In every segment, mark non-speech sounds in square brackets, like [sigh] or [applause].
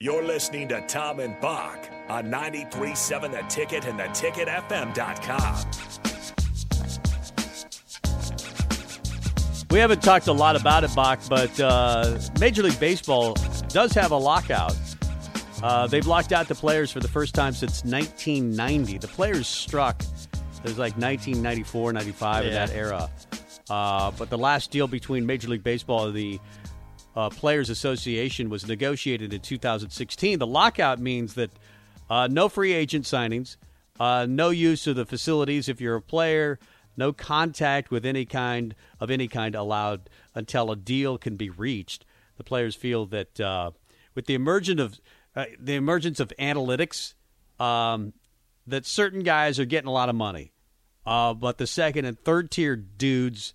You're listening to Tom and Bock on 93.7 The Ticket and theticketfm.com. We haven't talked a lot about it, Bock, but uh, Major League Baseball does have a lockout. Uh, they've locked out the players for the first time since 1990. The players struck. It was like 1994, 95 in that era. Uh, but the last deal between Major League Baseball and the uh, Players Association was negotiated in 2016. The lockout means that uh, no free agent signings, uh, no use of the facilities if you're a player, no contact with any kind of any kind allowed until a deal can be reached. The players feel that uh, with the emergence of uh, the emergence of analytics, um, that certain guys are getting a lot of money, uh, but the second and third tier dudes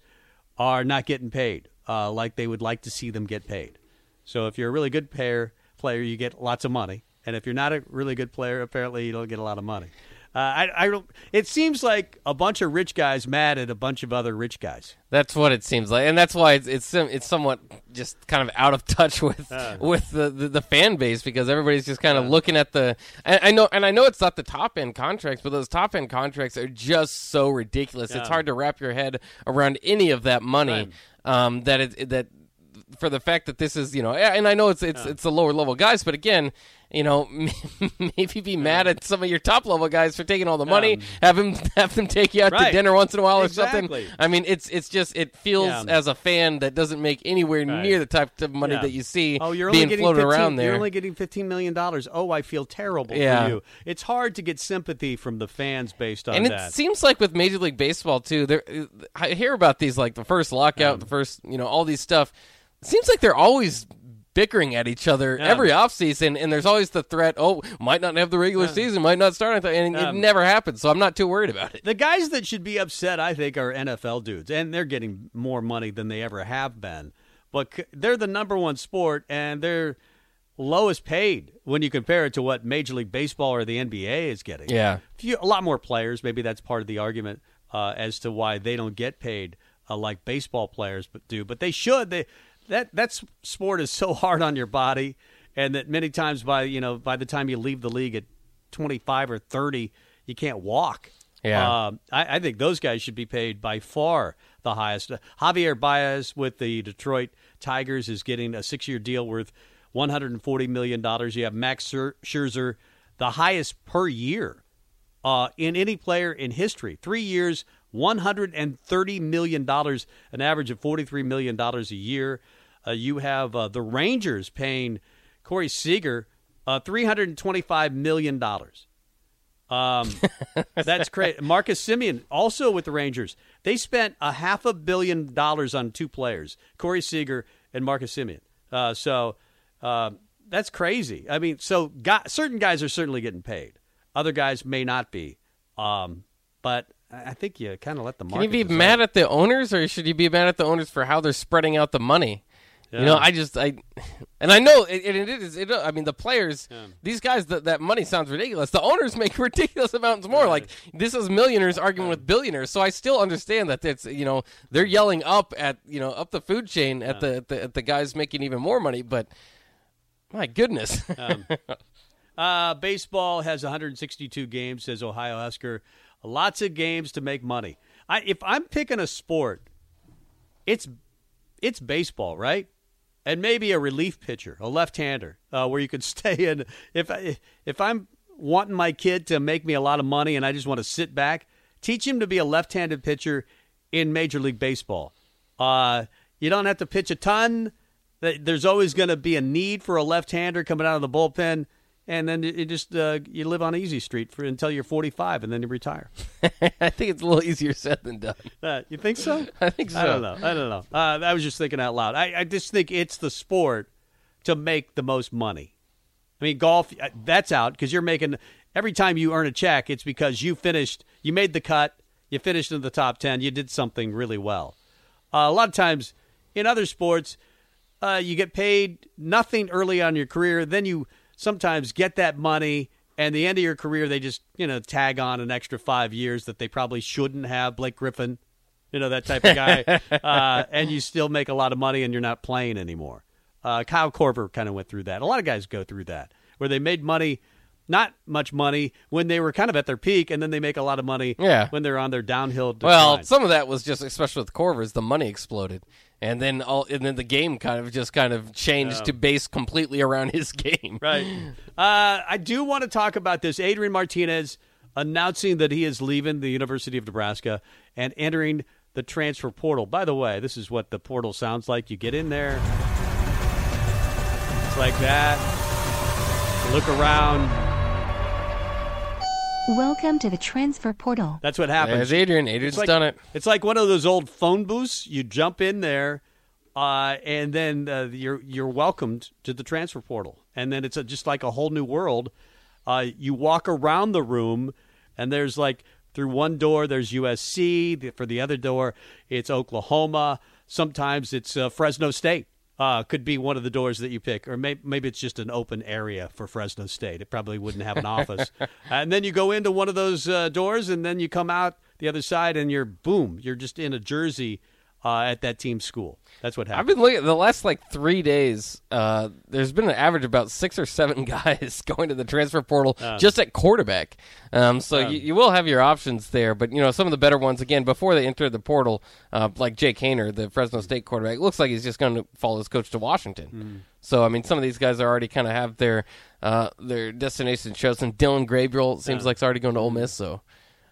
are not getting paid uh, like they would like to see them get paid. So if you're a really good player, player, you get lots of money, and if you're not a really good player, apparently you don't get a lot of money. Uh, I, I, don't- it seems like a bunch of rich guys mad at a bunch of other rich guys. That's what it seems like, and that's why it's it's, it's somewhat just kind of out of [laughs] touch with with the, the, the fan base because everybody's just kind of looking at the. And I know, and I know it's not the top end contracts, but those top end contracts are just so ridiculous. It's hard to wrap your head around any of that money. Right. Um, that it that for the fact that this is you know, and I know it's it's it's the lower level guys, but again. You know, [laughs] maybe be mad at some of your top level guys for taking all the money. have him [laughs] have them take you out to dinner once in a while or Exactly. something. I mean, it's it's just it feels Yeah. as a fan that doesn't make anywhere Right. near the type of money Yeah. that you see Oh, you're being only getting floated 15, around there. You're only getting fifteen million dollars. Oh, I feel terrible Yeah. for you. It's hard to get sympathy from the fans based on and that. it seems like with Major League Baseball too, there I hear about these like the first lockout, the first you know all these stuff. It seems like they're always bickering at each other Yeah. every offseason and there's always the threat oh might not have the regular season might not start and it Um, never happens so i'm not too worried about it The guys that should be upset, I think, are NFL dudes, and they're getting more money than they ever have been. But c- they're the number one sport, and they're lowest paid when you compare it to what Major League Baseball or the NBA is getting. Yeah. Few, a lot more players. Maybe that's part of the argument uh, as to why they don't get paid uh, like baseball players but do. But they should. They that that sport is so [laughs] hard on your body, and that many times by you know by the time you leave the league at twenty five or thirty, you can't walk. Yeah. Um, I, I think those guys should be paid by far the highest. Uh, Javier Baez with the Detroit Tigers is getting a six year deal worth $140 million. You have Max Scherzer, the highest per year uh, in any player in history. Three years, $130 million, an average of $43 million a year. Uh, you have uh, the Rangers paying Corey Seager uh, $325 million. Um, [laughs] that's great. Marcus Semien, also with the Rangers, they spent a half a billion dollars on two players, Corey Seager and Marcus Semien. Uh, so uh, that's crazy. I mean, so certain guys are certainly getting paid. Other guys may not be. Um, but I think you kind of let the Can market. you be mad at the owners, or should you be mad at the owners for how they're spreading out the money? You know, I just I, and I know it, it, it is. It, I mean, the players, these guys, that that money sounds ridiculous. The owners [laughs] make ridiculous amounts more. Like this is millionaires arguing with billionaires. So I still understand that it's you know they're yelling up at you know up the food chain at the, at the at the guys making even more money. But my goodness, [laughs] Uh, baseball has 162 games, says Ohio Husker. Lots of games to make money. I, if I'm picking a sport, it's it's baseball, right? And maybe a relief pitcher, a left-hander, uh, where you could [laughs] stay in. If I, if I'm wanting my kid to make me a lot of money and I just want to sit back, teach him to be a left-handed pitcher in Major League Baseball. Uh, you don't have to pitch a ton. There's always going to be a need for a left-hander coming out of the bullpen, and then you just uh, you live on easy street for until you're 45, and then you retire. [laughs] I think it's a little easier said than done. Uh, you think so? [laughs] I think so. I don't know. I don't know. Uh, I was just thinking out loud. I, I just think it's the sport to make the most money. I mean, golf, uh, that's out because you're making every time you earn a check, it's because you finished, you made the cut, you finished in the top 10, you did something really well. Uh, a lot of times in other sports, uh, you get paid nothing early on in your career, then you sometimes get that money. And the end of your career, they just you know tag on an extra five years that they probably shouldn't have. Blake Griffin, you know that type of guy, [laughs] uh, and you still make a lot of money, and you're not playing anymore. Uh, Kyle Korver kind of went through that. A lot of guys go through that where they made money, not much money when they were kind of at their peak, and then they make a lot of money Yeah. when they're on their downhill. Decline. Well, some of that was just, especially with Korver's, the money exploded, and then all, and then the game kind of just kind of changed to base completely around his game. Right. Uh, I do want to talk about this. Adrian Martinez announcing that he is leaving the University of Nebraska and entering the transfer portal. By the way, this is what the portal sounds like. You get in there, it's like that. You look around. Welcome to the transfer portal. That's what happens. There's Adrian. Adrian's It's like, done it. It's like one of those old phone booths. You jump in there, uh, and then uh, you're you're welcomed to the transfer portal, and then it's a, just like a whole new world. Uh, you walk around the room, and there's like through one door there's USC. The- For the other door, it's Oklahoma. Sometimes it's uh, Fresno State. Uh, could be one of the doors that you pick, or may- maybe it's just an open area for Fresno State. It probably wouldn't have an [laughs] office. and then you go into one of those uh, doors, and then you come out the other side, and you're boom, you're just in a jersey uh, at that team's school. That's what happened. I've been looking the last like three days. Uh, there's been an average about six or seven [laughs] guys going to the transfer portal just at quarterback. Um, so you, you will have your options there, but you know some of the better ones again before they enter the portal, uh, like Jake Haener, the Fresno State quarterback, looks like he's just going to follow his coach to Washington. So I mean, some of these guys are already kind of have their uh, their destination chosen. Dillon Gabriel seems like he's already going to Ole Miss. So.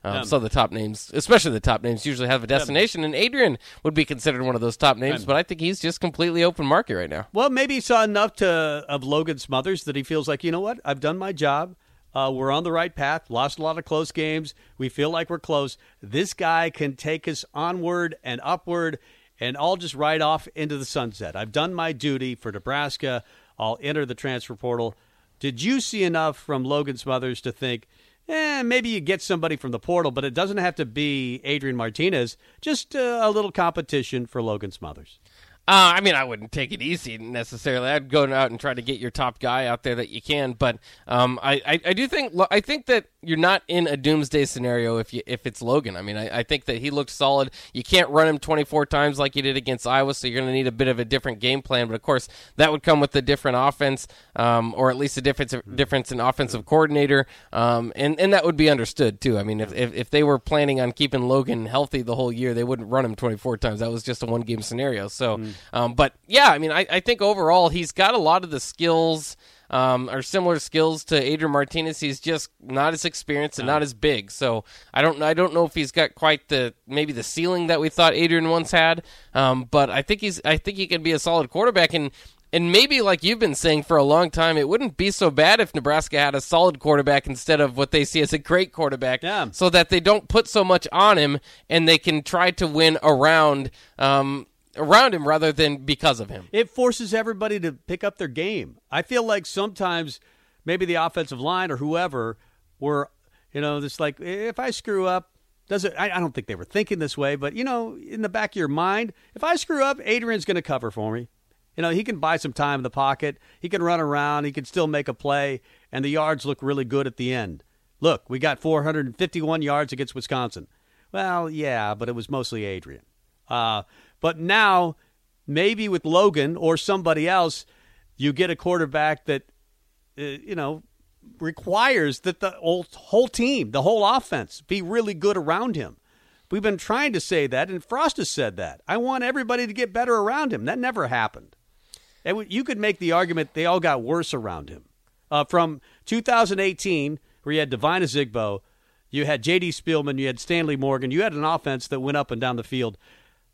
Um, Some of the top names, especially the top names, usually have a destination, and Adrian would be considered one of those top names. But I think he's just completely open market right now. Well, maybe he saw enough to of Logan Smothers that he feels like, you know what, I've done my job. Uh, we're on the right path. Lost a lot of close games. We feel like we're close. This guy can take us onward and upward, and I'll just ride off into the sunset. I've done my duty for Nebraska. I'll enter the transfer portal. Did you see enough from Logan Smothers to think, eh, maybe you get somebody from the portal, but it doesn't have to be Adrian Martinez. Just uh, a little competition for Logan Smothers. Uh, I mean, I wouldn't take it easy necessarily. I'd go out and try to get your top guy out there that you can. But um, I, I, I do think I think that you're not in a doomsday scenario if you if it's Logan. I mean, I, I think that he looked solid. You can't run him 24 times like you did against Iowa, so you're going to need a bit of a different game plan. But of course, that would come with a different offense, um, or at least a difference difference in offensive coordinator, um, and and that would be understood too. I mean, if, if if they were planning on keeping Logan healthy the whole year, they wouldn't run him 24 times. That was just a one game scenario. So, um, but yeah, I mean, I, I think overall he's got a lot of the skills um, are similar skills to Adrian Martinez. He's just not as experienced and not as big. So I don't I don't know if he's got quite the maybe the ceiling that we thought Adrian once had. Um, but I think he's I think he can be a solid quarterback and. And maybe, like you've been saying for a long time, it wouldn't be so bad if Nebraska had a solid quarterback instead of what they see as a great quarterback, Yeah. so that they don't put so much on him and they can try to win around um, around him rather than because of him. it forces everybody to pick up their game. I feel like sometimes maybe the offensive line or whoever were, you know, just like if I screw up, does it? I, I don't think they were thinking this way, but you know, in the back of your mind, if I screw up, Adrian's going to cover for me. You know, he can buy some time in the pocket. He can run around. He can still make a play, and the yards look really good at the end. Look, we got 451 yards against Wisconsin. Well, yeah, but it was mostly Adrian. Uh, but now, maybe with Logan or somebody else, you get a quarterback that, uh, you know, requires that the whole, whole team, the whole offense, be really good around him. We've been trying to say that, and Frost has said that. I want everybody to get better around him. That never happened. And you could make the argument they all got worse around him. Uh, from 2018, where you had Devine Ozigbo, you had J.D. Spielman, you had Stanley Morgan, you had an offense that went up and down the field.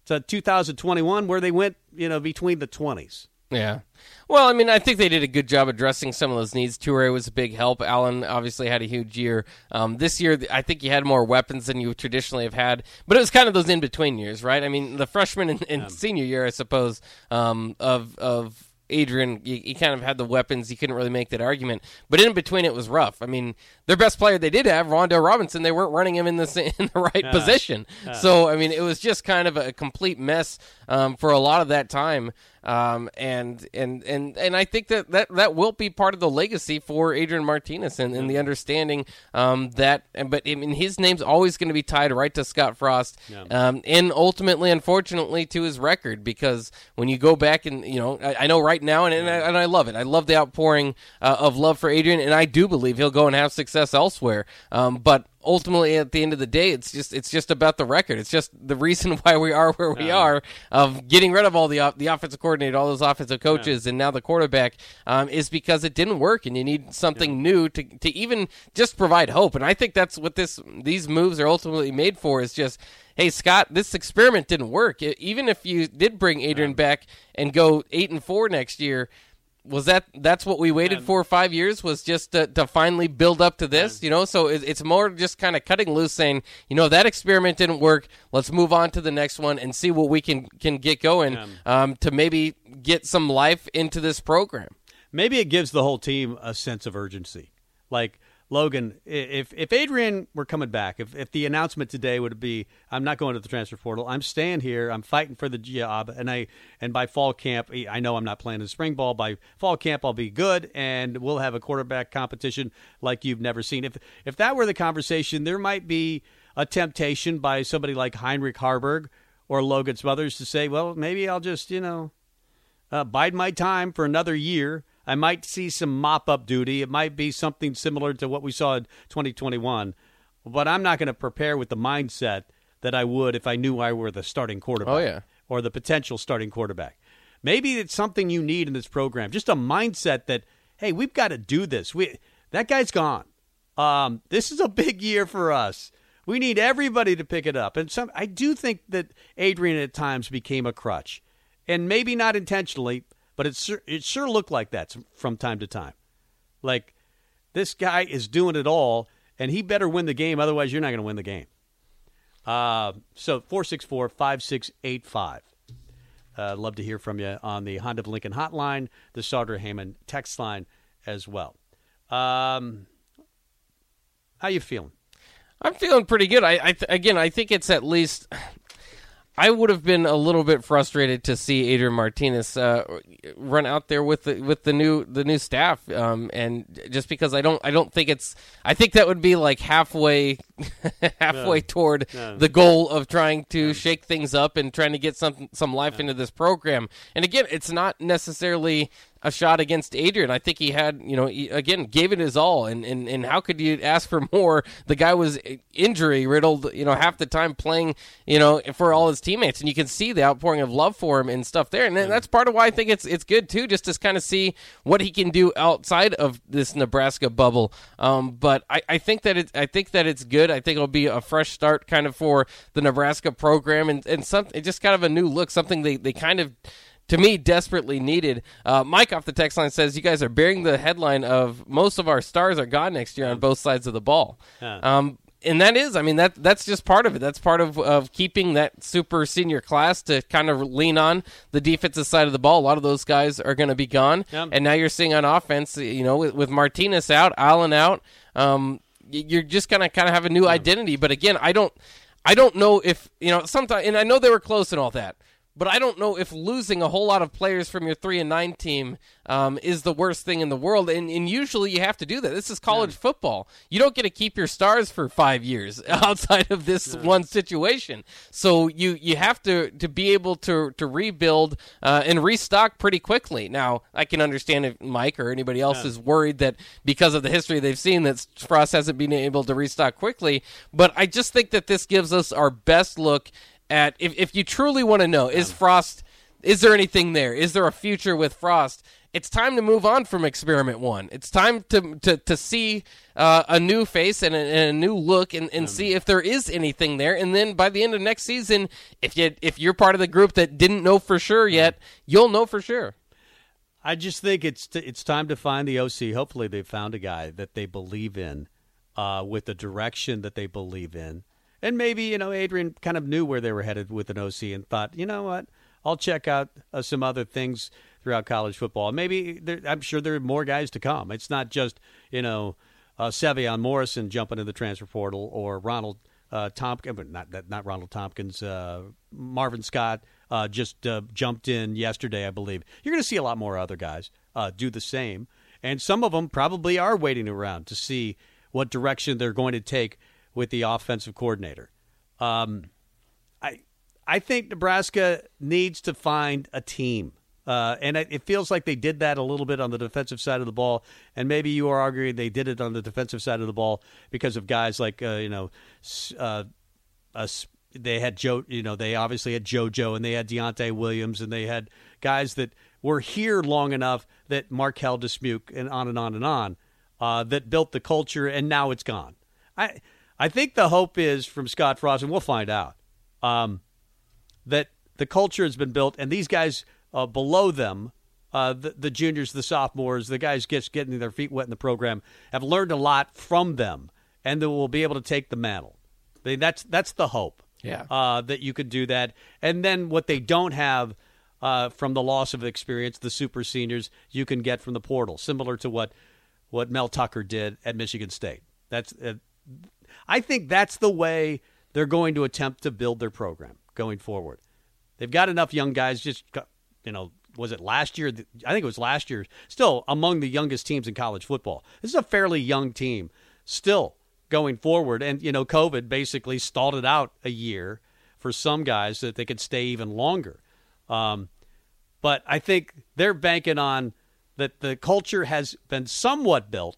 To 2021, where they went, you know, between the 20s. Yeah. Well, I mean, I think they did a good job addressing some of those needs. Toure was a big help. Allen obviously had a huge year. Um, this year, I think you had more weapons than you traditionally have had, but it was kind of those in between years, right? I mean, the freshman and, and senior year, I suppose, um, of of Adrian, you, you kind of had the weapons. You couldn't really make that argument, but in between, it was rough. I mean, their best player they did have, Wan'Dale Robinson, they weren't running him in the [laughs] in the right position. So, I mean, it was just kind of a complete mess um, for a lot of that time. Um, and and and and I think that, that that will be part of the legacy for Adrian Martinez and, and the understanding um, that. But I mean, his name's always going to be tied right to Scott Frost, um, and ultimately, unfortunately, to his record. Because when you go back and you know, I, I know right now, and and I, and I love it. I love the outpouring uh, of love for Adrian, and I do believe he'll go and have success elsewhere. Um, but ultimately at the end of the day it's just it's just about the record. It's just the reason [laughs] why we are where we are of getting rid of all the the offensive coordinator all those offensive coaches and now the quarterback um, is because it didn't work and you need something new to to even just provide hope. And I think that's what this these moves are ultimately made for is just hey Scott, this experiment didn't work. Even if you did bring Adrian back and go eight and four next year, was that that's what we waited for five years? Was just to, to finally build up to this, you know? So it, it's more just kind of cutting loose, saying, you know, that experiment didn't work. Let's move on to the next one and see what we can can get going um, to maybe get some life into this program. maybe it gives the whole team a sense of urgency. Like Logan, if if Adrian were coming back, if if the announcement today would be, I'm not going to the transfer portal, I'm staying here, I'm fighting for the job, and I and by fall camp, I know I'm not playing in spring ball. By fall camp, I'll be good, and we'll have a quarterback competition like you've never seen. If if that were the conversation, there might be a temptation by somebody like Heinrich Haarberg or Logan Smothers to say, well, maybe I'll just you know uh, bide my time for another year. I might see some mop up duty. It might be something similar to what we saw in 2021, but I'm not going to prepare with the mindset that I would if I knew I were the starting quarterback Oh, yeah. or the potential starting quarterback. Maybe it's something you need in this program, just a mindset that, hey, we've got to do this. We that guy's gone. Um, this is a big year for us. We need everybody to pick it up. And some, I do think that Adrian at times became a crutch, and maybe not intentionally, but it sure, it sure looked like that from time to time. Like this guy is doing it all, and he better win the game. Otherwise, you're not going to win the game. Uh, so 464 5685. Uh, love to hear from you on the Honda of Lincoln hotline, the Sauter Heyman text line as well. Um, how you feeling? I'm feeling pretty good. I, I th- again, I think it's at least. I would have been a little bit frustrated to see Adrian Martinez uh, run out there with the with the new the new staff, um, and just because I don't I don't think it's I think that would be like halfway [laughs] halfway toward the goal of trying to shake things up and trying to get some some life into this program. And again, it's not necessarily a shot against Adrian. I think he had, you know, he, again, gave it his all. And, and, and how could you ask for more? The guy was injury riddled, you know, half the time playing, you know, for all his teammates. And you can see the outpouring of love for him and stuff there. And that's part of why I think it's it's good, too, just to kind of see what he can do outside of this Nebraska bubble. Um, but I, I think that it, I think that it's good. I think it'll be a fresh start kind of for the Nebraska program and, and something, just kind of a new look, something they, they kind of to me, desperately needed. Uh, Mike off the text line says, You guys are bearing the headline of most of our stars are gone next year on both sides of the ball. Um, and that is, I mean, that that's just part of it. That's part of, of keeping that super senior class to kind of lean on the defensive side of the ball. A lot of those guys are going to be gone. Yep. And now you're seeing on offense, you know, with, with Martinez out, Allen out, um, you're just going to kind of have a new identity. But again, I don't. I don't know if you know sometimes, and I know they were close and all that, but I don't know if losing a whole lot of players from your three and nine team um, is the worst thing in the world. And, and usually you have to do that. This is college football. You don't get to keep your stars for five years [laughs] outside of this one situation. So you you have to to be able to to rebuild uh, and restock pretty quickly. Now I can understand if Mike or anybody else is worried that because of the history they've seen that Frost hasn't been able to restock quickly. But I just think that this gives us our best look at if, if you truly want to know is Frost is there anything there? Is there a future with Frost? It's time to move on from experiment one. It's time to to, to see uh, a new face and a, and a new look and, and see if there is anything there. And then by the end of next season, if you if you're part of the group that didn't know for sure yet, you'll know for sure. I just think it's t- it's time to find the OC. Hopefully, they found a guy that they believe in, uh, with the direction that they believe in, and maybe you know Adrian kind of knew where they were headed with an OC and thought, you know what, I'll check out uh, some other things throughout college football. Maybe there, I'm sure there are more guys to come. It's not just you know uh, Sevion Morrison jumping in the transfer portal or Ronald uh, Thompkins, not not Ronald Thompkins, uh, Marvin Scott uh, just uh, jumped in yesterday, I believe. You're going to see a lot more other guys uh, do the same, and some of them probably are waiting around to see what direction they're going to take with the offensive coordinator. Um, I I think Nebraska needs to find a team. Uh, and it feels like they did that a little bit on the defensive side of the ball, and maybe you are arguing they did it on the defensive side of the ball because of guys like uh, you know, uh, they had Joe, you know, they obviously had JoJo and they had Deontai Williams and they had guys that were here long enough that Marquel Dismuke and on and on and on uh, that built the culture, and now it's gone. I I think the hope is from Scott Frost, and we'll find out um, that the culture has been built, and these guys uh, below them, uh, the, the, juniors, the sophomores, the guys just getting their feet wet in the program, have learned a lot from them, and they will be able to take the mantle. They, that's that's the hope. Yeah, uh, that you could do that, and then what they don't have. Uh, from the loss of experience, the super seniors you can get from the portal, similar to what what Mel Tucker did at Michigan State. That's uh, I think that's the way they're going to attempt to build their program going forward. They've got enough young guys. Just you know, was it last year? I think it was last year. Still among the youngest teams in college football. This is a fairly young team still going forward. And you know, COVID basically stalled it out a year for some guys so that they could stay even longer. Um, but I think they're banking on that the culture has been somewhat built,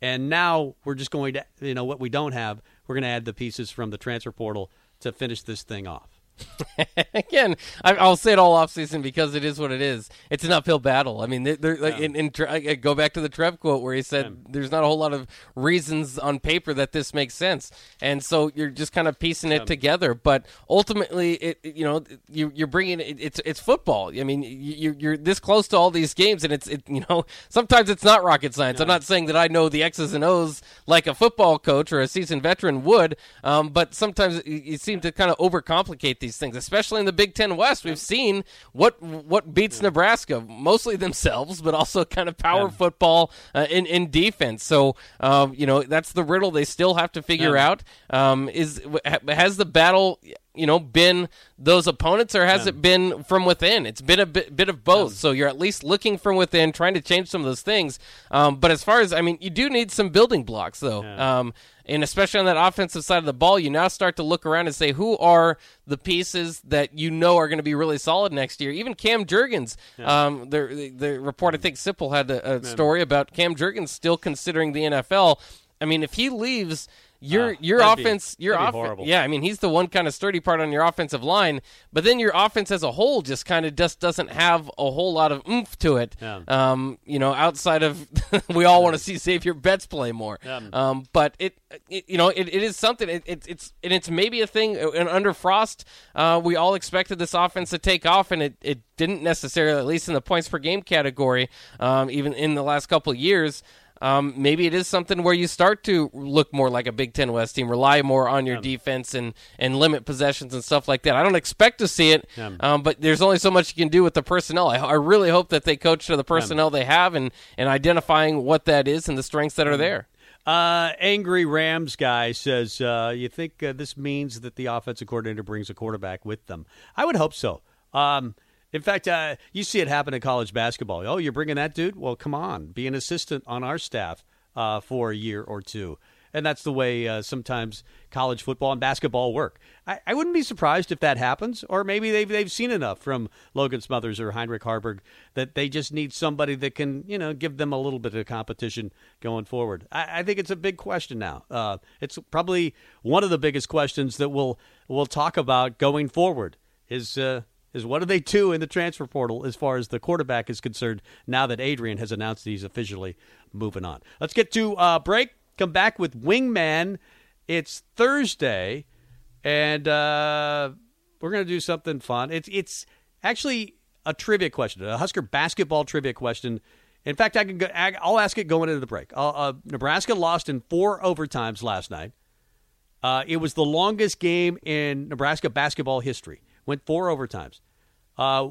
and now we're just going to, you know, what we don't have, we're going to add the pieces from the transfer portal to finish this thing off. [laughs] Again, I, will say it all off season because it is what it is. It's an uphill battle. I mean, they're, they're like, in, in, I go back to the Trev quote where he said, yeah. "There's not a whole lot of reasons on paper that this makes sense," and so you're just kind of piecing it yeah. together. But ultimately, it you know you, you're bringing it, it's it's football. I mean, you, you're this close to all these games, and it's it, you know sometimes it's not rocket science. I'm not saying that I know the X's and O's like a football coach or a seasoned veteran would, um, but sometimes you seem to kind of overcomplicate these these things, especially in the Big Ten West. We've seen what what beats yeah. Nebraska, mostly [laughs] themselves, but also kind of power yeah. football uh, in in defense. So um, you know that's the riddle they still have to figure yeah. out. Um, is has the battle you know been those opponents or has yeah. it been from within? It's been a bit, bit of both. Yeah. so you're at least looking from within trying to change some of those things. Um, but as far as i mean you do need some building blocks though. Yeah. um, and especially on that offensive side of the ball you now start to look around and say who are the pieces that you know are going to be really solid next year? Even cam jurgens um, the, the report i think Sipple had a, a story about cam jurgens still considering the nfl i mean if he leaves your uh, your offense, be, your offense, yeah. I mean, he's the one kind of sturdy part on your offensive line, but then your offense as a whole just kind of just doesn't have a whole lot of oomph to it. Yeah. Um, you know, outside of [laughs] we all want to see Xavier Betts play more. Yeah. Um, but it, it, you know, it, it is something. It, it, it's and it's maybe a thing. And under Frost, uh, we all expected this offense to take off, and it, it didn't necessarily, at least in the points per game category, um, even in the last couple of years um, maybe it is something where you start to look more like a Big Ten West team, rely more on your yeah. defense and, and limit possessions and stuff like that. I don't expect to see it, yeah. um, but there's only so much you can do with the personnel. I, I really hope that they coach to the personnel yeah. they have and, and identifying what that is and the strengths that are mm-hmm. there. Uh, angry Rams guy says, uh, "You think uh, this means that the offensive coordinator brings a quarterback with them?" I would hope so. Um, in fact, uh, you see it happen in college basketball. Oh, you're bringing that dude? Well, come on, be an assistant on our staff uh, for a year or two. And that's the way uh, sometimes college football and basketball work. I, I, wouldn't be surprised if that happens, or maybe they've they've seen enough from Logan Smothers or Heinrich Haarberg that they just need somebody that can you know give them a little bit of competition going forward. I, I think it's a big question now. Uh, it's probably one of the biggest questions that we'll we'll talk about going forward. Is uh, is what do they do in the transfer portal as far as the quarterback is concerned now that Adrian has announced he's officially moving on. Let's get to uh, break. Come back with Wingman. It's Thursday, and uh, we're going to do something fun. It's it's actually a trivia question, a Husker basketball trivia question. In fact, I can go, I'll ask it going into the break. Uh, uh, Nebraska lost in four overtimes last night. Uh, it was the longest game in Nebraska basketball history went four overtimes. Uh,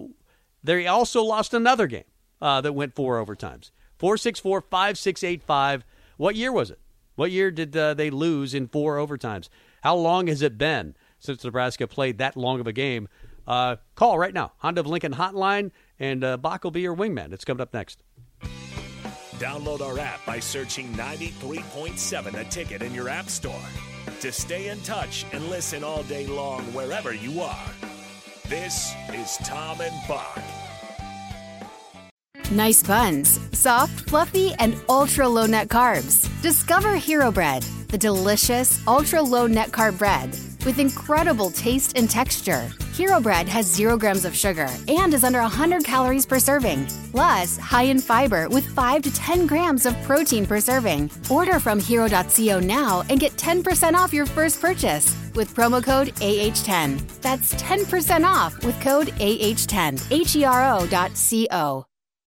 they also lost another game uh, that went four overtimes. Four six four five six eight five. What year was it? What year did uh, they lose in four overtimes? How long has it been since Nebraska played that long of a game? Uh, call right now. Honda of Lincoln Hotline, and uh, Bock will be your wingman. It's coming up next. Download our app by searching 93.7 a ticket in your app store to stay in touch and listen all day long wherever you are. This is Tom and Bock. Nice buns, soft, fluffy, and ultra low net carbs. Discover Hero Bread, the delicious ultra low net carb bread with incredible taste and texture. Hero Bread has zero grams of sugar and is under 100 calories per serving, plus high in fiber with 5 to 10 grams of protein per serving. Order from hero.co now and get 10% off your first purchase with promo code AH10. That's 10% off with code AH10. H E R O dot C O.